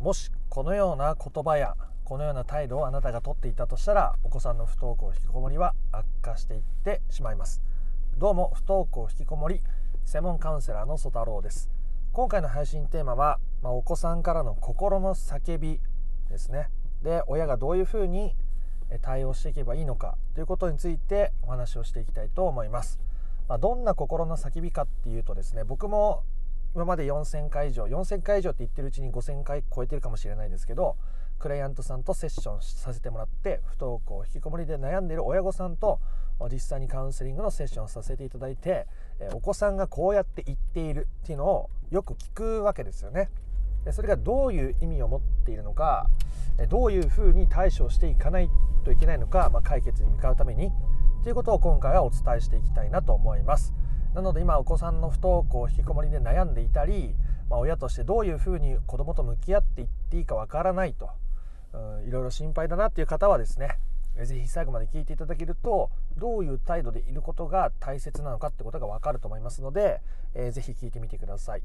もしこのような言葉やこのような態度をあなたがとっていたとしたらお子さんの不登校引きこもりは悪化していってしまいます。どうも不登校引きこもり専門カウンセラーの曽太郎です。今回の配信テーマは、まあ、お子さんからの心の叫びですね。で親がどういうふうに対応していけばいいのかということについてお話をしていきたいと思います、まあ、どんな心の叫びかっていうとですね僕も今まで4000回以上4000回以上って言ってるうちに5000回超えてるかもしれないですけどクライアントさんとセッションさせてもらって不登校引きこもりで悩んでいる親御さんと実際にカウンセリングのセッションをさせていただいてお子さんがこうやって言っているっていうのをよく聞くわけですよね。それがどういう意味を持っているのかどういうふうに対処していかないといけないのか、まあ、解決に向かうためにということを今回はお伝えしていきたいなと思います。なので今お子さんの不登校引きこもりで悩んでいたり、まあ、親としてどういうふうに子どもと向き合っていっていいかわからないとうんいろいろ心配だなっていう方はですね是非最後まで聞いていただけるとどういう態度でいることが大切なのかってことが分かると思いますので、えー、ぜひ聞いてみてください。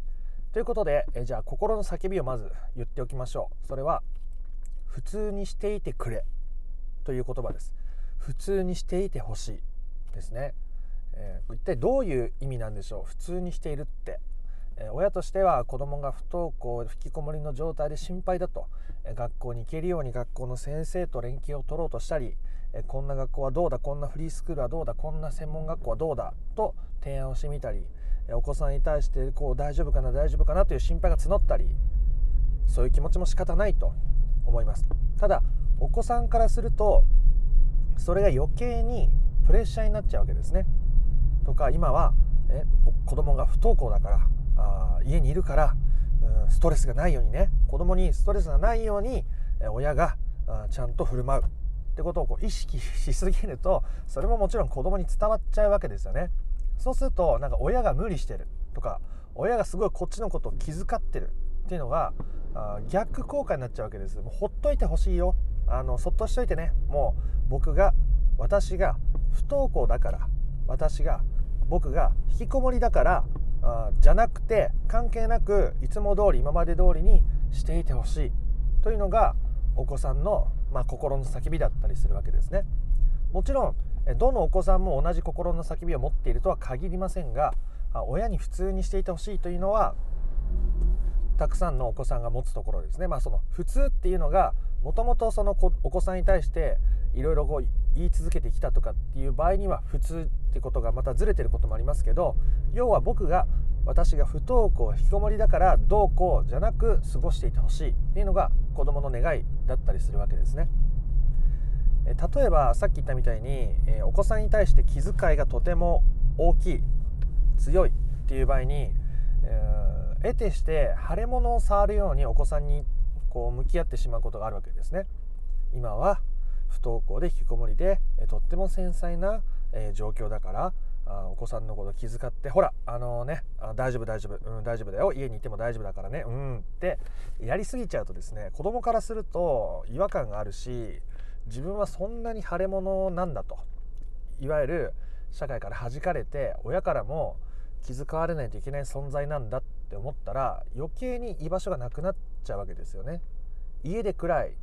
ということで、え、じゃあ心の叫びをまず言っておきましょう。それは普通にしていてくれという言葉です。普通にしていてほしいですね。えー、一体どういう意味なんでしょう？普通にしているって。え親としては子どもが不登校引きこもりの状態で心配だと、え学校に行けるように学校の先生と連携を取ろうとしたり、えこんな学校はどうだ？こんなフリースクールはどうだ？こんな専門学校はどうだ？と提案をしてみたり、えお子さんに対してこう大丈夫かな？大丈夫かな？という心配が募ったりそういう気持ちも仕方ないと思います。ただお子さんからするとそれが余計にプレッシャーになっちゃうわけですね。とか今はえ子供が不登校だからあ家にいるから、うん、ストレスがないようにね子供にストレスがないように親があちゃんと振る舞う。ってことをこう意識しすぎるとそれももちろん子供に伝わっちゃうわけですよね。そうするとなんか親が無理してる。とか親がすごいこっちのことを気遣ってる。っていうのがあ逆効果になっちゃうわけです。もうほっといてほしいよ。あのそっとしといてね。もう僕が私が不登校だから私が僕が引きこもりだからあじゃなくて関係なくいつも通り今まで通りにしていてほしいというのがお子さんの、まあ、心の叫びだったりするわけですね。もちろんどのお子さんも同じ心の叫びを持っているとは限りませんが親に普通にしていてほしいというのはたくさんのお子さんが持つところですね。まあ、その普通っていうのがもともとそのお子さんに対していろいろ言い続けてきたとかっていう場合には普通ってことがまたずれてることもありますけど要は僕が私が不登校引きこもりだからどうこうじゃなく過ごしていてほしいっていうのが子どもの願いだったりするわけですね。例えばさっき言ったみたいにお子さんに対して気遣いがとても大きい強いっていう場合に、えー、得てして腫れ物を触るようにお子さんにこう向き合ってしまうことがあるわけですね。今は不登校で引きこもりで、とっても繊細な、状況だからあお子さんのこと気遣ってほらあのね大丈夫大丈夫、うん、大丈夫だよ。家にいても大丈夫だからね。うん。ってやりすぎちゃうとですね子供からすると違和感があるし自分はそんなに腫れ物なんだと。いわゆる社会から弾かれて親からも気遣われないといけない存在なんだって思ったら余計に居場所がなくなっちゃうわけですよね。家でくらい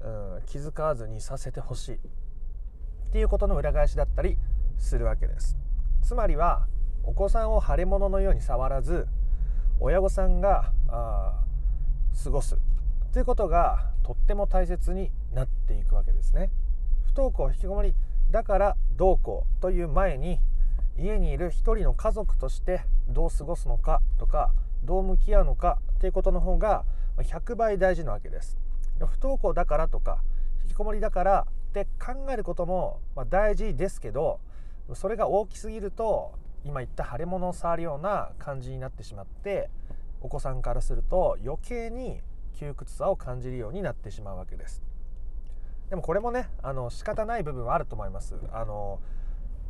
うん、気遣わずにさせてほしい。っていうことの裏返しだったりするわけです。つまりはお子さんを腫れ物のように触らず親御さんがあ過ごす。ということがとっても大切になっていくわけですね。不登校引きこもりだからどうこうという前に家にいる一人の家族としてどう過ごすのかとかどう向き合うのかということの方が100倍大事なわけです。不登校だからとか引きこもりだからって考えることも、ま大事ですけどそれが大きすぎると今言った腫れ物を触るような感じになってしまってお子さんからすると余計に窮屈さを感じるようになってしまうわけです。でもこれもねあの仕方ない部分はあると思います。あの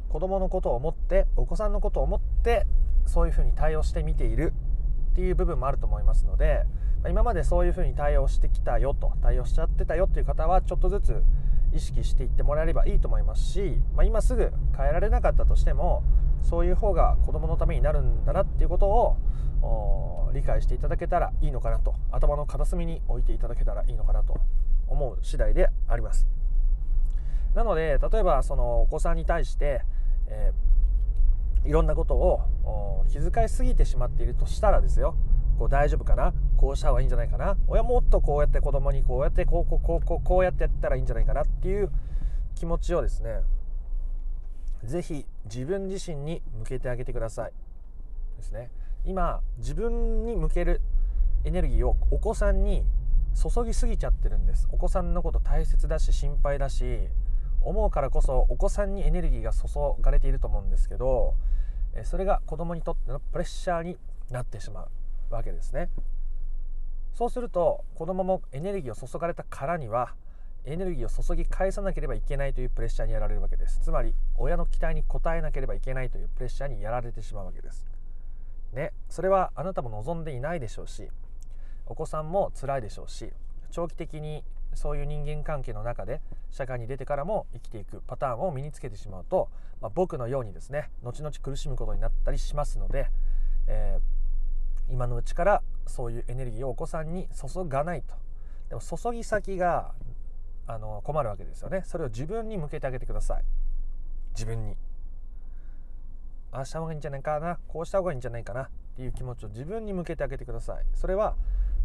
子供のことを思ってお子さんのことを思ってそういうふうに対応してみているっていう部分もあると思いますので今までそういうふうに対応してきたよと対応しちゃってたよっていう方はちょっとずつ意識していってもらえればいいと思いますし、まあ、今すぐ変えられなかったとしてもそういう方が子どものためになるんだなっていうことを理解していただけたらいいのかなと頭の片隅に置いていただけたらいいのかなと思う次第であります。なので例えばそのお子さんに対して、えー、いろんなことを気遣いすぎてしまっているとしたらですよ。こう大丈夫かな？こうした方がいいんじゃないかな？親もっとこうやって子供にこうやってこうこうこうこうこうやってやったらいいんじゃないかなっていう気持ちをですね是非自分自身に向けてあげてくださいですね。今自分に向けるエネルギーをお子さんに注ぎすぎちゃってるんです。お子さんのこと大切だし心配だし思うからこそお子さんにエネルギーが注がれていると思うんですけどそれが子供にとってのプレッシャーになってしまう。わけですね。そうすると子供もエネルギーを注がれたからにはエネルギーを注ぎ返さなければいけないというプレッシャーにやられるわけです。つまり親の期待に応えなければいけないというプレッシャーにやられてしまうわけです。ねそれはあなたも望んでいないでしょうしお子さんも辛いでしょうし長期的にそういう人間関係の中で社会に出てからも生きていくパターンを身につけてしまうと、まあ、僕のようにですね後々苦しむことになったりしますので、えー、今のうちからそういうエネルギーをお子さんに注がないと。でも注ぎ先があの困るわけですよね。それを自分に向けてあげてください。自分に。ああした方がいいんじゃないかな。こうした方がいいんじゃないかな。っていう気持ちを自分に向けてあげてください。それは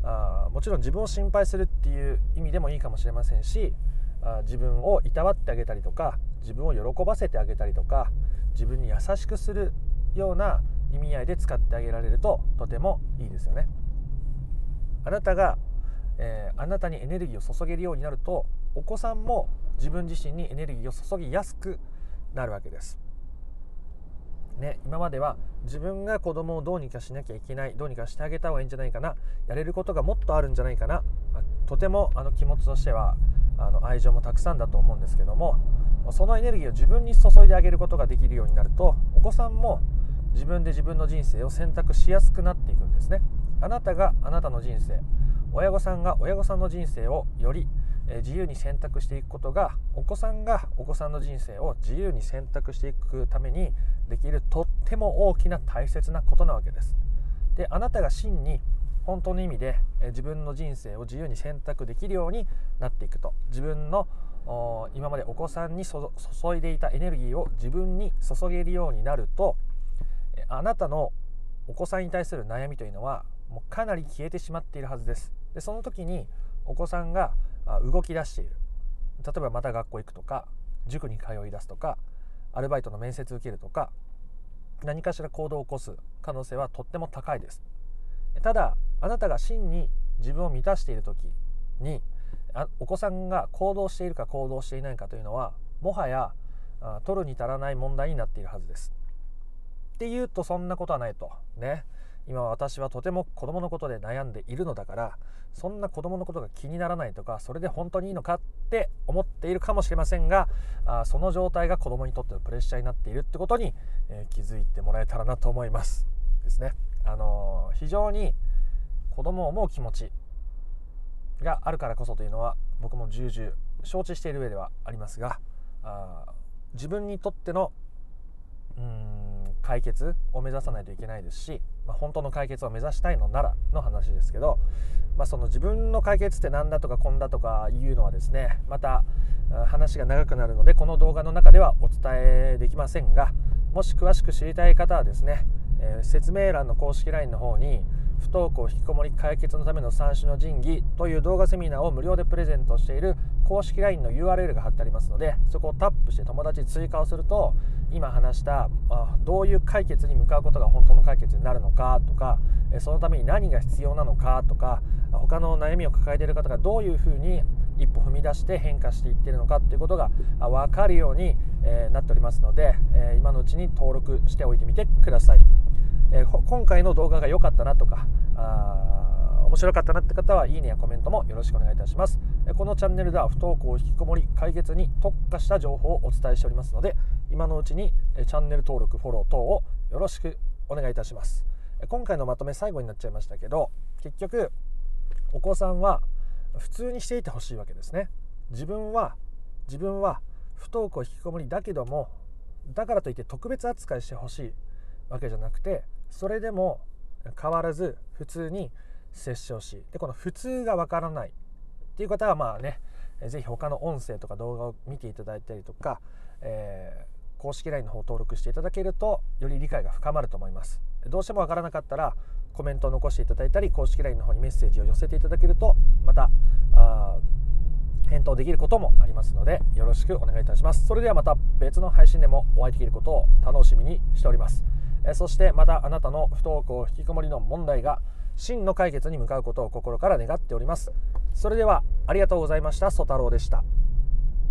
あもちろん自分を心配するっていう意味でもいいかもしれませんしあ自分をいたわってあげたりとか自分を喜ばせてあげたりとか自分に優しくするような意味合いで使ってあげられるととてもいいですよね。あなたが、えー、あなたにエネルギーを注げるようになるとお子さんも自分自身にエネルギーを注ぎやすくなるわけです。ね、今までは自分が子供をどうにかしなきゃいけないどうにかしてあげた方がいいんじゃないかなやれることがもっとあるんじゃないかな、まあ、とてもあの気持ちとしてはあの愛情もたくさんだと思うんですけどもそのエネルギーを自分に注いであげることができるようになるとお子さんも自分で自分の人生を選択しやすくなっていくんですねあなたがあなたの人生親御さんが親御さんの人生をより自由に選択していくことがお子さんがお子さんの人生を自由に選択していくためにできるとっても大きな大切なことなわけです。であなたが真に本当の意味で自分の人生を自由に選択できるようになっていくと自分の今までお子さんに注いでいたエネルギーを自分に注げるようになるとあなたのお子さんに対する悩みというのはもうかなり消えてしまっているはずです。でその時にお子さんが動き出している。例えばまた学校行くとか塾に通い出すとかアルバイトの面接受けるとか何かしら行動を起こす可能性はとっても高いです。ただあなたが真に自分を満たしている時にお子さんが行動しているか行動していないかというのはもはや取るに足らない問題になっているはずです。っていうとそんなことはないと。ね。今私はとても子供のことで悩んでいるのだからそんな子供のことが気にならないとかそれで本当にいいのかって思っているかもしれませんがあその状態が子供にとってのプレッシャーになっているってことに、えー、気づいてもらえたらなと思います。ですね。あのー、非常に子供を思う気持ちがあるからこそというのは僕も重々承知している上ではありますがあ自分にとってのうん解決を目指さないといけないですしまあ、本当の解決を目指したいのならの話ですけど、まあ、その自分の解決って何だとかこんだとかいうのはですねまた話が長くなるのでこの動画の中ではお伝えできませんがもし詳しく知りたい方はですね、えー、説明欄の公式 LINE の方に不登校引きこもり解決のための三種の神器という動画セミナーを無料でプレゼントしている公式 LINE の URL が貼ってありますのでそこをタップして友達追加をすると今話したあどういう解決に向かうことが本当の解決になるのかとかそのために何が必要なのかとか他の悩みを抱えている方がどういうふうに一歩踏み出して変化していってるのかっていうことが分かるように、えなっておりますので、え今のうちに登録しておいてみてください。え今回の動画が良かったなとかあ面白かったなって方はいいねやコメントもよろしくお願いいたしますこのチャンネルでは不登校引きこもり解決に特化した情報をお伝えしておりますので今のうちにチャンネル登録フォロー等をよろしくお願いいたします。今回のまとめ最後になっちゃいましたけど結局お子さんは普通にしていてほしいわけですね。自分は自分は不登校引きこもりだけどもだからといって特別扱いしてほしいわけじゃなくてそれでも変わらず普通に接してほしい。でこの普通がわからない。っていう方はまあね是非他の音声とか動画を見ていただいたりとか、え、公式 LINE の方登録していただけるとより理解が深まると思います。どうしてもわからなかったらコメントを残していただいたり公式 LINE の方にメッセージを寄せていただけるとまたあ返答できることもありますのでよろしくお願いいたします。それではまた別の配信でもお会いできることを楽しみにしております。えそしてまたあなたの不登校引きこもりの問題が真の解決に向かうことを心から願っております。それではありがとうございました。ソ太郎でした。